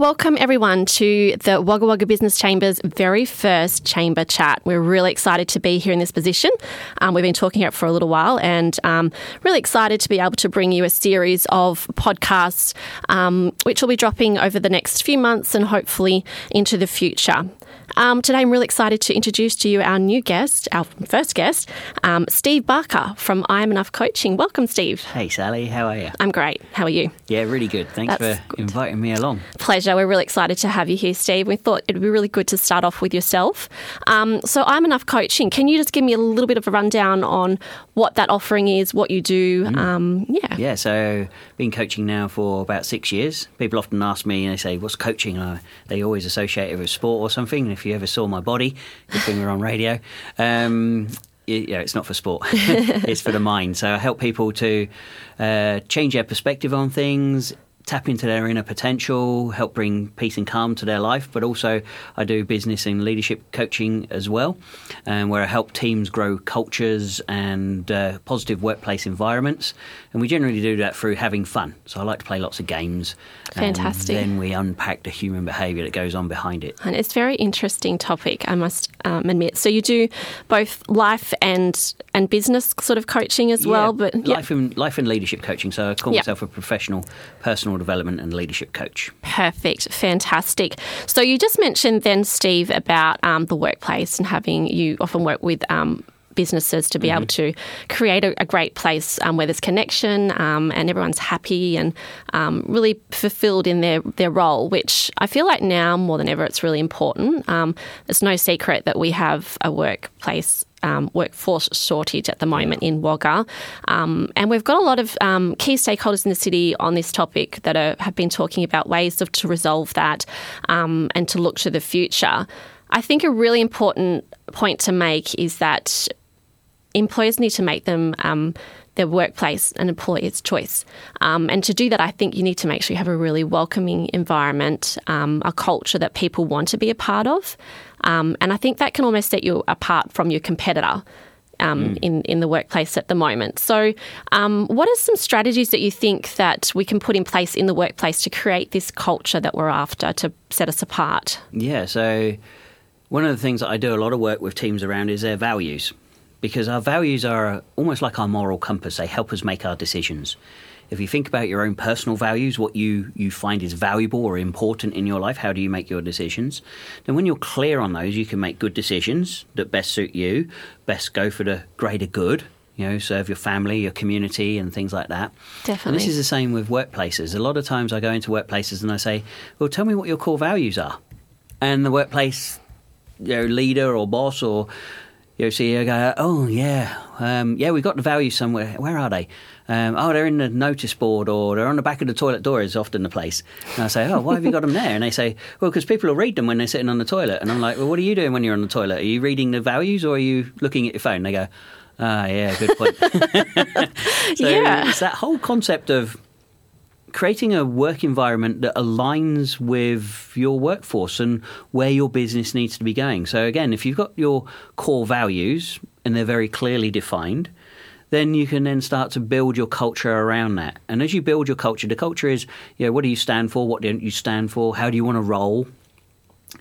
Welcome, everyone, to the Wagga Wagga Business Chamber's very first chamber chat. We're really excited to be here in this position. Um, we've been talking about it for a little while and um, really excited to be able to bring you a series of podcasts um, which will be dropping over the next few months and hopefully into the future. Um, today, I'm really excited to introduce to you our new guest, our first guest, um, Steve Barker from I Am Enough Coaching. Welcome, Steve. Hey, Sally, how are you? I'm great. How are you? Yeah, really good. Thanks That's for good. inviting me along. Pleasure. We're really excited to have you here, Steve. We thought it'd be really good to start off with yourself. Um, so, I'm Enough Coaching. Can you just give me a little bit of a rundown on what that offering is, what you do? Um, yeah. Yeah, so been coaching now for about six years. People often ask me, and they say, "What's coaching?" And I, they always associate it with sport or something. If you ever saw my body, good thing we're on radio. Um, yeah, it's not for sport; it's for the mind. So I help people to uh, change their perspective on things. Tap into their inner potential, help bring peace and calm to their life, but also I do business and leadership coaching as well, um, where I help teams grow cultures and uh, positive workplace environments. And we generally do that through having fun. So I like to play lots of games. Fantastic. And then we unpack the human behaviour that goes on behind it. And it's a very interesting topic, I must um, admit. So you do both life and and business sort of coaching as well, but yeah, life and life and leadership coaching. So I call Yeah. myself a professional personal development and leadership coach. Perfect, fantastic. So you just mentioned then, Steve, about um, the workplace and having you often work with. Um, Businesses to be able to create a, a great place um, where there's connection um, and everyone's happy and um, really fulfilled in their, their role, which I feel like now more than ever it's really important. Um, it's no secret that we have a workplace um, workforce shortage at the moment in Wagga. Um, and we've got a lot of um, key stakeholders in the city on this topic that are, have been talking about ways of, to resolve that um, and to look to the future. I think a really important point to make is that employers need to make them um, their workplace an employer's choice. Um, and to do that, I think you need to make sure you have a really welcoming environment, um, a culture that people want to be a part of. Um, and I think that can almost set you apart from your competitor. Um, in, in the workplace at the moment. So, um, what are some strategies that you think that we can put in place in the workplace to create this culture that we're after to set us apart? Yeah, so one of the things that I do a lot of work with teams around is their values. Because our values are almost like our moral compass, they help us make our decisions. If you think about your own personal values, what you, you find is valuable or important in your life, how do you make your decisions? Then, when you're clear on those, you can make good decisions that best suit you, best go for the greater good, you know, serve your family, your community, and things like that. And Definitely. this is the same with workplaces. A lot of times I go into workplaces and I say, well, tell me what your core values are. And the workplace you know, leader or boss or you know, CEO go, oh yeah, um, yeah, we've got the values somewhere. Where are they? Um, oh, they're in the notice board or they're on the back of the toilet door is often the place. And I say, oh, why have you got them there? And they say, well, because people will read them when they're sitting on the toilet. And I'm like, well, what are you doing when you're on the toilet? Are you reading the values or are you looking at your phone? And They go, ah, yeah, good point. so Yeah. it's that whole concept of creating a work environment that aligns with your workforce and where your business needs to be going. So again, if you've got your core values and they're very clearly defined, then you can then start to build your culture around that. And as you build your culture, the culture is, you know, what do you stand for? What don't you stand for? How do you want to roll?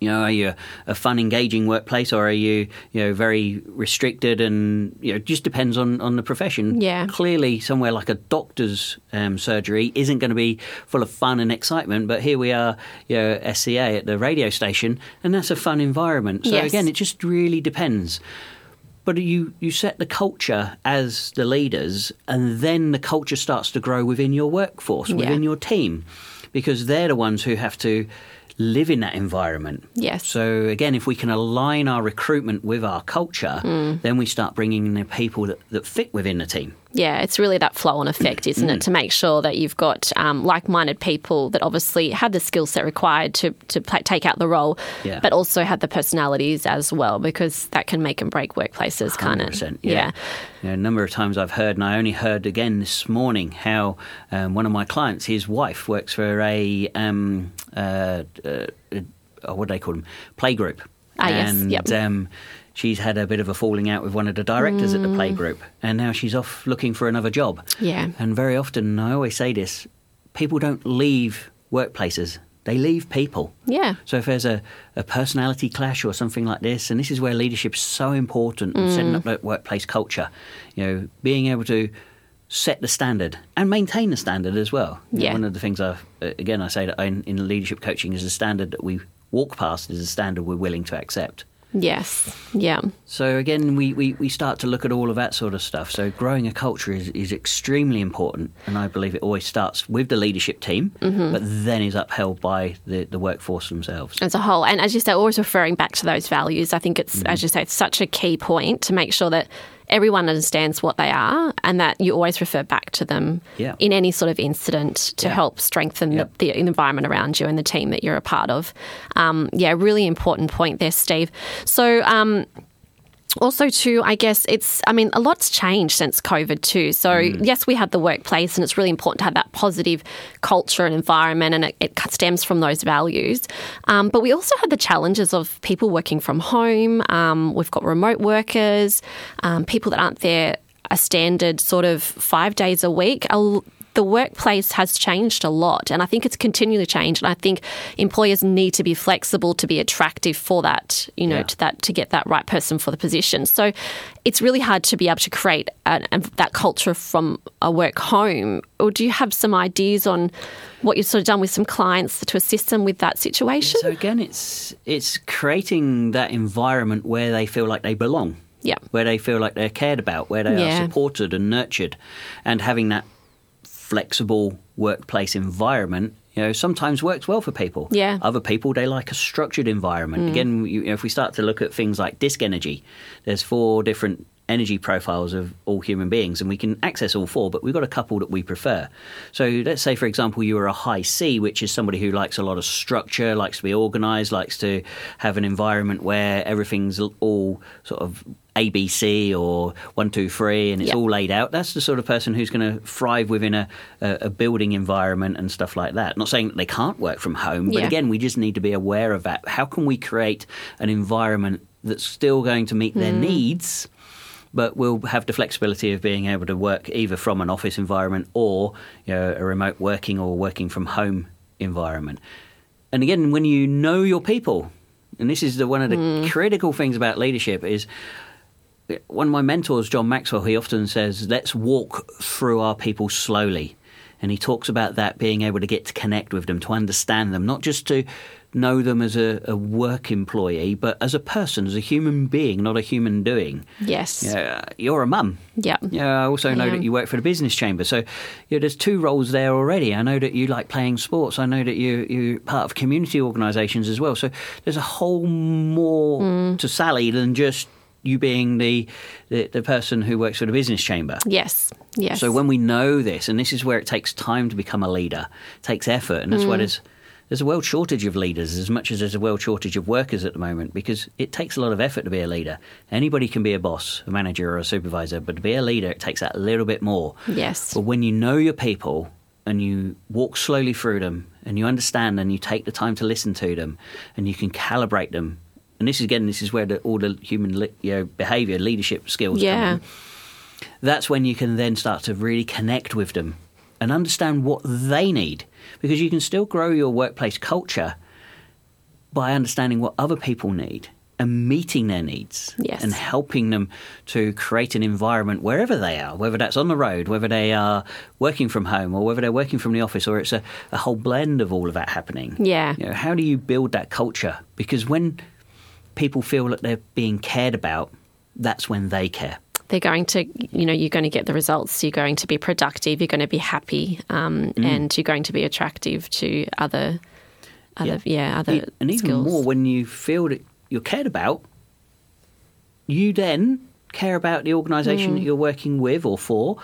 You know, are you a fun, engaging workplace, or are you, you know, very restricted and you know, just depends on on the profession. Yeah. Clearly, somewhere like a doctor's um, surgery isn't going to be full of fun and excitement, but here we are, you know, SCA at the radio station, and that's a fun environment. So Yes. again, it just really depends. But you, you set the culture as the leaders, and then the culture starts to grow within your workforce, Yeah. within your team, because they're the ones who have to live in that environment. Yes. So again, if we can align our recruitment with our culture, Mm. then we start bringing in the people that, that fit within the team. Yeah, it's really that flow on effect, isn't it? To make sure that you've got um, like minded people that obviously have the skill set required to, to pla take out the role, Yeah. but also have the personalities as well, because that can make and break workplaces, can't it? 100%, yeah. You know, a number of times I've heard, and I only heard again this morning, how um, one of my clients, his wife, works for a, um, uh, uh, uh, what do they call them, playgroup. Ah, yes, and yep. um, she's had a bit of a falling out with one of the directors at the playgroup, and now she's off looking for another job. Yeah. And very often, I always say this people don't leave workplaces, They leave people. Yeah. So if there's a, a personality clash or something like this, and this is where leadership is so important, and setting up that workplace culture, you know, being able to set the standard and maintain the standard as well. Yeah. One of the things I, uh, again, I say that in, in leadership coaching is a standard that we walk past is a standard we're willing to accept. Yes. Yeah. So again, we, we, we start to look at all of that sort of stuff. So growing a culture is, is extremely important, and I believe it always starts with the leadership team, mm-hmm. but then is upheld by the, the workforce themselves. as a whole. And as you say, always referring back to those values. I think it's, mm-hmm. as you say, it's such a key point to make sure that everyone understands what they are and that you always refer back to them Yeah. in any sort of incident to Yeah. help strengthen Yep. the, the environment around you and the team that you're a part of. Um, yeah, really important point there, Steve. So, um, also too i guess it's i mean a lot's changed since covid too. So yes we have the workplace and it's really important to have that positive culture and environment and it, it stems from those values. Um, but we also have the challenges of people working from home. Um, we've got remote workers um, people that aren't there a standard sort of five days a week the workplace has changed a lot and I think it's continually changed and I think employers need to be flexible to be attractive for that you know Yeah. to that to get that right person for the position so it's really hard to be able to create an, an- that culture from a work home or do you have some ideas on what you've sort of done with some clients to assist them with that situation So again, it's it's creating that environment where they feel like they belong. yeah where they feel like they're cared about, where they Yeah. are supported and nurtured, and having that flexible workplace environment. You know, sometimes works well for people. Yeah. Other people they like a structured environment. Mm. Again, you know, if we start to look at things like disc energy, there's four different energy profiles of all human beings, and we can access all four, but we've got a couple that we prefer. So let's say, for example, you are a high C, which is somebody who likes a lot of structure, likes to be organised, likes to have an environment where everything's all sort of ABC or one, two, three, and it's Yep. all laid out. That's the sort of person who's going to thrive within a, a, a building environment and stuff like that. Not saying that they can't work from home, but Yeah. again, we just need to be aware of that. How can we create an environment that's still going to meet their hmm. needs? But we'll have the flexibility of being able to work either from an office environment or you know, a remote working or working from home environment. And again, when you know your people, and this is the, one of the hmm. critical things about leadership is one of my mentors, John Maxwell, he often says, let's walk through our people slowly. And he talks about that being able to get to connect with them, to understand them, not just to know them as a, a work employee, but as a person, as a human being, not a human doing. yes Yeah, you're a mum. yeah Yeah, I also know that you work for the business chamber. So yeah, there's two roles there already. I know that you like playing sports. I know that you, you're part of community organisations as well. So there's a whole more Mm. to Sally than just you being the, the, the person who works for the business chamber. yes yes So when we know this, and this is where it takes time to become a leader, it takes effort, and that's Mm. why there's there's a world shortage of leaders as much as there's a world shortage of workers at the moment because it takes a lot of effort to be a leader. Anybody can be a boss, a manager, or a supervisor, but to be a leader, it takes that little bit more. yes But when you know your people and you walk slowly through them and you understand and you take the time to listen to them and you can calibrate them. And this is again, this is where the, all the human li- you know, behavior, leadership skills come Yeah. in that's when you can then start to really connect with them and understand what they need because you can still grow your workplace culture by understanding what other people need and meeting their needs Yes. and helping them to create an environment wherever they are, whether that's on the road, whether they are working from home, or whether they're working from the office, or it's a, a whole blend of all of that happening. Yeah. You know, how do you build that culture? Because when people feel that they're being cared about, that's when they care. they're going to, you know, you're going to get the results. You're going to be productive. You're going to be happy, um, Mm. and you're going to be attractive to other, other, yeah, other E- and even more when you feel that you're cared about, you then care about the organisation Mm. that you're working with or for,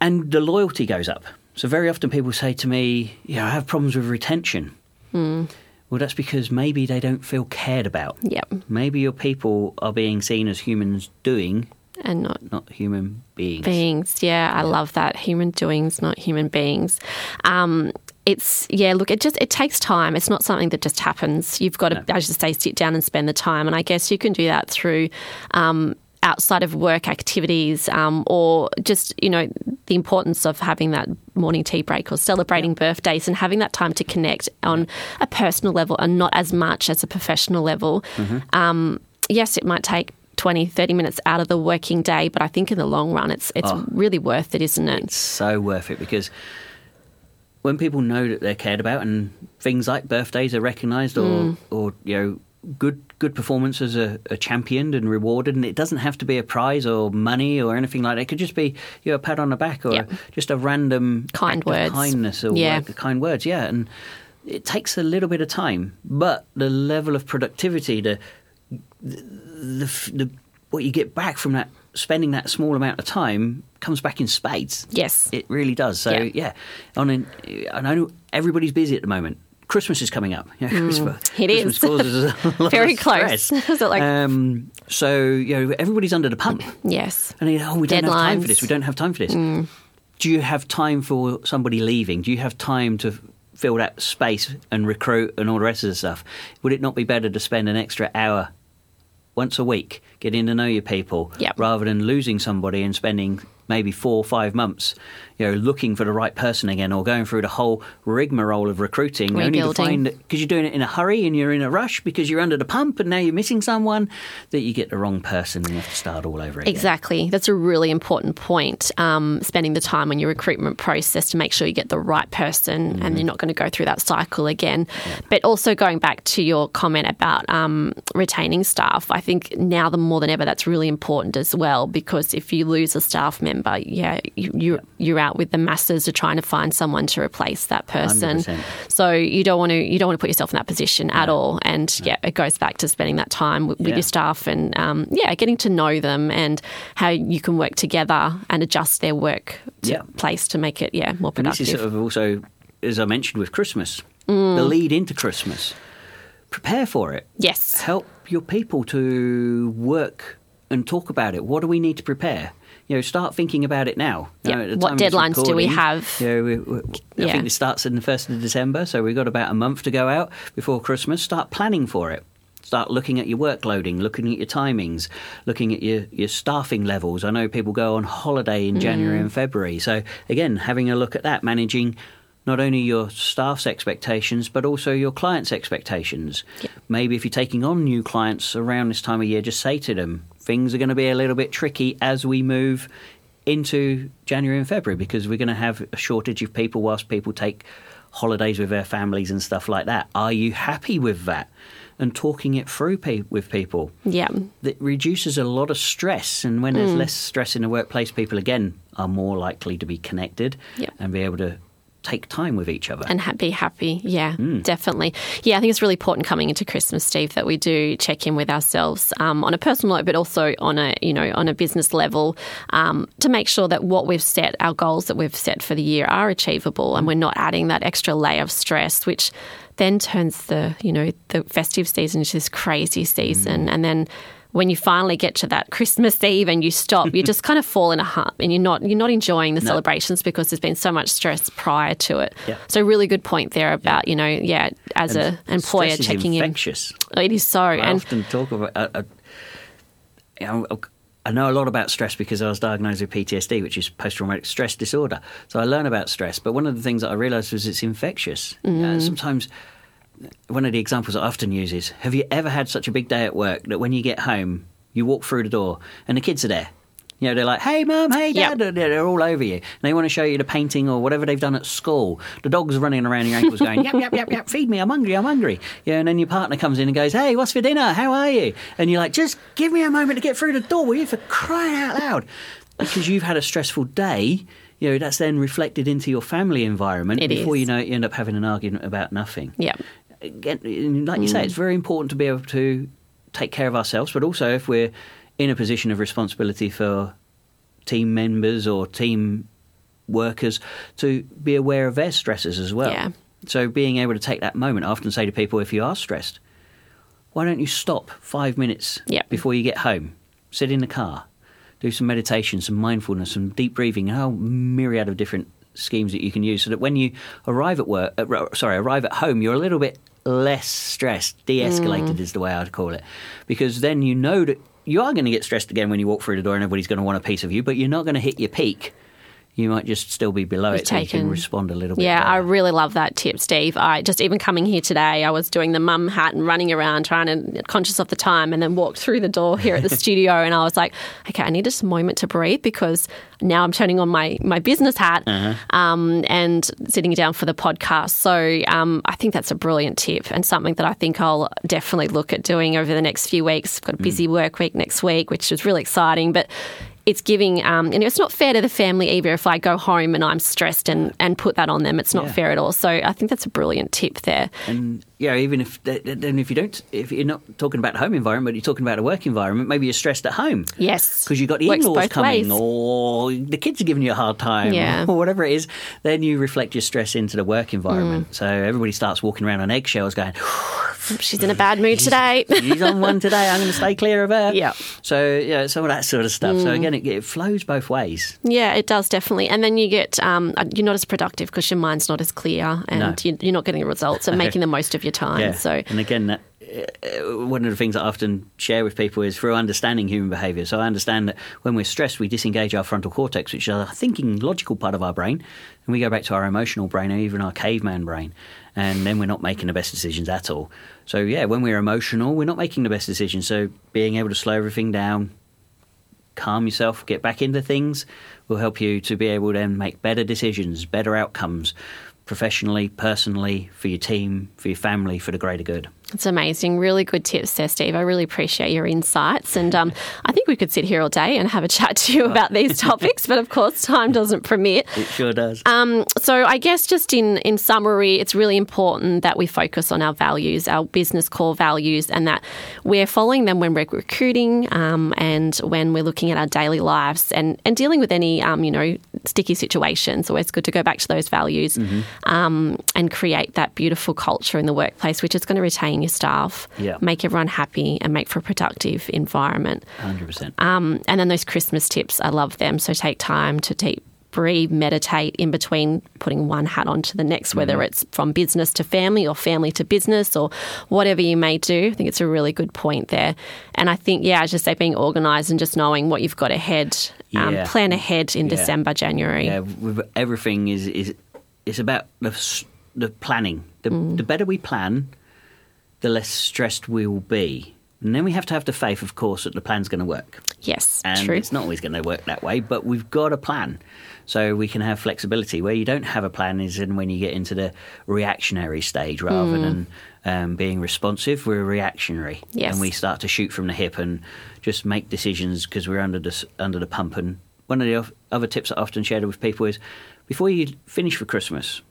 and the loyalty goes up. So very often people say to me, "Yeah, I have problems with retention." Mm. Well, that's because maybe they don't feel cared about. Yep, Maybe your people are being seen as humans doing, and not not human beings. beings. Yeah, I love that. Human doings, not human beings. Um, it's yeah. Look, it just it takes time. It's not something that just happens. You've got to, as you say, sit down and spend the time. And I guess you can do that through. Um, outside of work activities um, or just, you know, the importance of having that morning tea break or celebrating birthdays and having that time to connect on a personal level and not as much as a professional level. Um, yes, it might take 20, 30 minutes out of the working day, but I think in the long run, it's, it's really worth it, isn't it? It's so worth it because when people know that they're cared about and things like birthdays are recognised or or you know good good performances are, are championed and rewarded and it doesn't have to be a prize or money or anything like that it could just be you know, a pat on the back or Yeah. just a random Kind words. kindness or Yeah. kind words yeah and it takes a little bit of time but the level of productivity the the, the what you get back from that spending that small amount of time comes back in spades. Yes. It really does. So Yeah. yeah, on an, I know everybody's busy at the moment. Christmas is coming up. Yeah, Christmas, Mm. it Christmas is. causes a lot Very of close. Is it like- um, so you know everybody's under the pump, Yes. and they, oh, we don't have time for Mm. this. We don't have time for this. Do you have time for somebody leaving? Do you have time to fill that space and recruit and all the rest of the stuff? Would it not be better to spend an extra hour once a week getting to know your people Yep. rather than losing somebody and spending maybe four or five months you know looking for the right person again or going through the whole rigmarole of recruiting only to find because you're doing it in a hurry and you're in a rush because you're under the pump and now you're missing someone that you get the wrong person and you have to start all over again Exactly. That's a really important point. Um, spending the time on your recruitment process to make sure you get the right person Mm-hmm. and you're not going to go through that cycle again. But also going back to your comment about um, retaining staff, I think now the more than ever that's really important as well because if you lose a staff member, yeah, you, you're you're out with the masses of trying to find someone to replace that person. 100%. So you don't want to you don't want to put yourself in that position at all. And yeah, it goes back to spending that time with, with your staff and um, yeah, getting to know them and how you can work together and adjust their work to Yeah. place to make it yeah more And this productive. is sort of also, as I mentioned with Christmas, Mm. the lead into Christmas. Prepare for it. yes, Help your people to work and talk about it. What do we need to prepare? You know, start thinking about it now. You Yeah. know, What time of this deadlines do we have? You know, we, we, I Yeah. think it starts on the first of December, so we've got about a month to go out before Christmas. Start planning for it. Start looking at your workloading, looking at your timings, looking at your, your staffing levels. I know people go on holiday in January Mm. and February. So, again, having a look at that, managing not only your staff's expectations, but also your clients' expectations. Maybe if you're taking on new clients around this time of year, just say to them, things are going to be a little bit tricky as we move into January and February because we're going to have a shortage of people whilst people take holidays with their families and stuff like that. Are you happy with that? And talking it through pe- with people yeah, that reduces a lot of stress. And when Mm. there's less stress in the workplace, people again are more likely to be connected and be able to take time with each other. and ha- be happy. Yeah, Hmm. definitely. Yeah, I think it's really important coming into Christmas, Steve, that we do check in with ourselves um, on a personal note, but also on a you know on a business level um, to make sure that what we've set, our goals that we've set for the year, are achievable, and we're not adding that extra layer of stress, which then turns the you know the festive season into this crazy season, and then. When you finally get to that Christmas Eve and you stop, you just kind of fall in a hump, and you're not you're not enjoying the celebrations because there's been so much stress prior to it. Yeah. So really good point there about you know yeah as And a employer checking in. infectious. It is so I and often talk about. Uh, uh, you know, I know a lot about stress because I was diagnosed with PTSD, which is post traumatic stress disorder. So I learn about stress. But one of the things that I realised was it's infectious. Mm. Uh, sometimes one of the examples I often use is Have you ever had such a big day at work that when you get home, you walk through the door and the kids are there? You know, they're like, hey, mum, hey, dad. They're, they're all over you. And they want to show you the painting or whatever they've done at school. The dog's are running around your ankles going, yep, yep, yep, yep, feed me, I'm hungry, I'm hungry. Yeah, and then your partner comes in and goes, hey, what's for dinner? How are you? And you're like, just give me a moment to get through the door, will you, for crying out loud? Because you've had a stressful day, you know, that's then reflected into your family environment. It Before is. you know it, you end up having an argument about nothing yeah again, like you say, it's very important to be able to take care of ourselves, but also if we're in a position of responsibility for team members or team workers, to be aware of their stresses as well. Yeah. So being able to take that moment, I often say to people, if you are stressed, why don't you stop five minutes Yep. before you get home, sit in the car, do some meditation, some mindfulness, some deep breathing, a whole myriad of different schemes that you can use, so that when you arrive at work, uh, sorry, arrive at home, you're a little bit less stressed, de-escalated Mm. is the way I'd call it, because then you know that you are going to get stressed again when you walk through the door and everybody's going to want a piece of you, but you're not going to hit your peak. You might just still be below You've it, so you can respond a little bit. Yeah, I really love that tip, Steve. I just even coming here today, I was doing the mum hat and running around, trying to conscious of the time, and then walked through the door here at the studio, and I was like, okay, I need just a moment to breathe because now I'm turning on my my business hat um, and sitting down for the podcast. So um, I think that's a brilliant tip and something that I think I'll definitely look at doing over the next few weeks. Got a busy work week next week, which is really exciting, but it's giving, um, and it's not fair to the family either if I go home and I'm stressed and, and put that on them. It's not Yeah. fair at all. So I think that's a brilliant tip there. And yeah, even if then if you don't, if you're not talking about the home environment, but you're talking about a work environment, maybe you're stressed at home. Yes. because you've got the Works in-laws coming, ways. or the kids are giving you a hard time, Yeah. or whatever it is. Then you reflect your stress into the work environment. Mm. So everybody starts walking around on eggshells, going, She's in a bad mood today. "She's on one today. I'm going to stay clear of her." Yeah. So yeah, some of that sort of stuff. Mm. So again, it, it flows both ways. yeah, it does definitely. And then you get, um, you're not as productive because your mind's not as clear and No. you, you're not getting the results and making the most of your time. Yeah. So and again, that, uh, one of the things I often share with people is through understanding human behaviour. So I understand that when we're stressed, we disengage our frontal cortex, which is our thinking, logical part of our brain, and we go back to our emotional brain, or even our caveman brain, and then we're not making the best decisions at all. So yeah, when we're emotional, we're not making the best decisions. So being able to slow everything down, calm yourself, get back into things, will help you to be able to then make better decisions, better outcomes, professionally, personally, for your team, for your family, for the greater good. It's amazing. Really good tips there, Steve. I really appreciate your insights. And um, I think we could sit here all day and have a chat to you about these topics, but of course, time doesn't permit. It sure does. Um, so I guess just in, in summary, it's really important that we focus on our values, our business core values, and that we're following them when we're recruiting um, and when we're looking at our daily lives and, and dealing with any, um, you know, sticky situations. Always good to go back to those values um, and create that beautiful culture in the workplace, which is going to retain your staff, Yeah. make everyone happy, and make for a productive environment. 100%. Um, and then those Christmas tips, I love them. So take time to take, breathe, meditate in between putting one hat on to the next, whether it's from business to family or family to business or whatever you may do. I think it's a really good point there. And I think, yeah, as you say, being organised and just knowing what you've got ahead, um, Yeah. plan ahead in Yeah. December, January. yeah, everything is, is it's about the, the planning. The, Mm. the better we plan, the less stressed we will be. And then we have to have the faith, of course, that the plan's going to work. Yes, And true. it's not always going to work that way, but we've got a plan. So we can have flexibility. Where you don't have a plan is in when you get into the reactionary stage rather Hmm. than um, being responsive. We're reactionary. Yes. And we start to shoot from the hip and just make decisions because we're under the, under the pump. And one of the other tips I often share with people is before you finish for Christmas,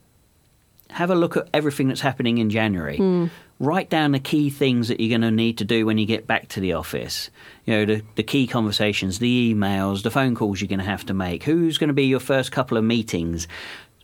have a look at everything that's happening in January. Write down the key things that you're going to need to do when you get back to the office. You know, the, the key conversations, the emails, the phone calls you're going to have to make. Who's going to be your first couple of meetings?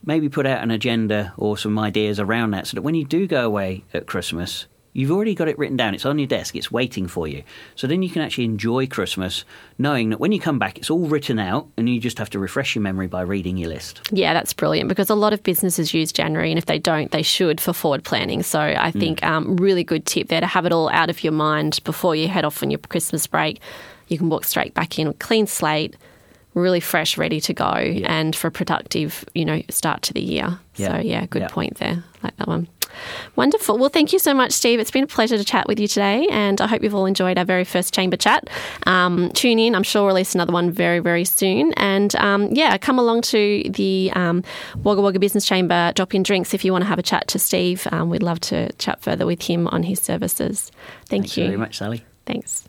Maybe put out an agenda or some ideas around that so that when you do go away at Christmas, you've already got it written down. It's on your desk, it's waiting for you. So then you can actually enjoy Christmas knowing that when you come back, it's all written out and you just have to refresh your memory by reading your list. Yeah, that's brilliant because a lot of businesses use January, and if they don't, they should for forward planning. So I think um, really good tip there to have it all out of your mind before you head off on your Christmas break. You can walk straight back in, with clean slate, really fresh, ready to go, and for a productive, you know, start to the year. Yeah. So yeah, good Yeah. point there. Like that one. Wonderful. Well, thank you so much, Steve. It's been a pleasure to chat with you today, and I hope you've all enjoyed our very first chamber chat. Um, tune in. I'm sure we'll release another one very, very soon. And um, yeah, come along to the um, Wagga Wagga Business Chamber drop in drinks if you want to have a chat to Steve. Um, we'd love to chat further with him on his services. Thank Thanks you. very much, Sally. Thanks.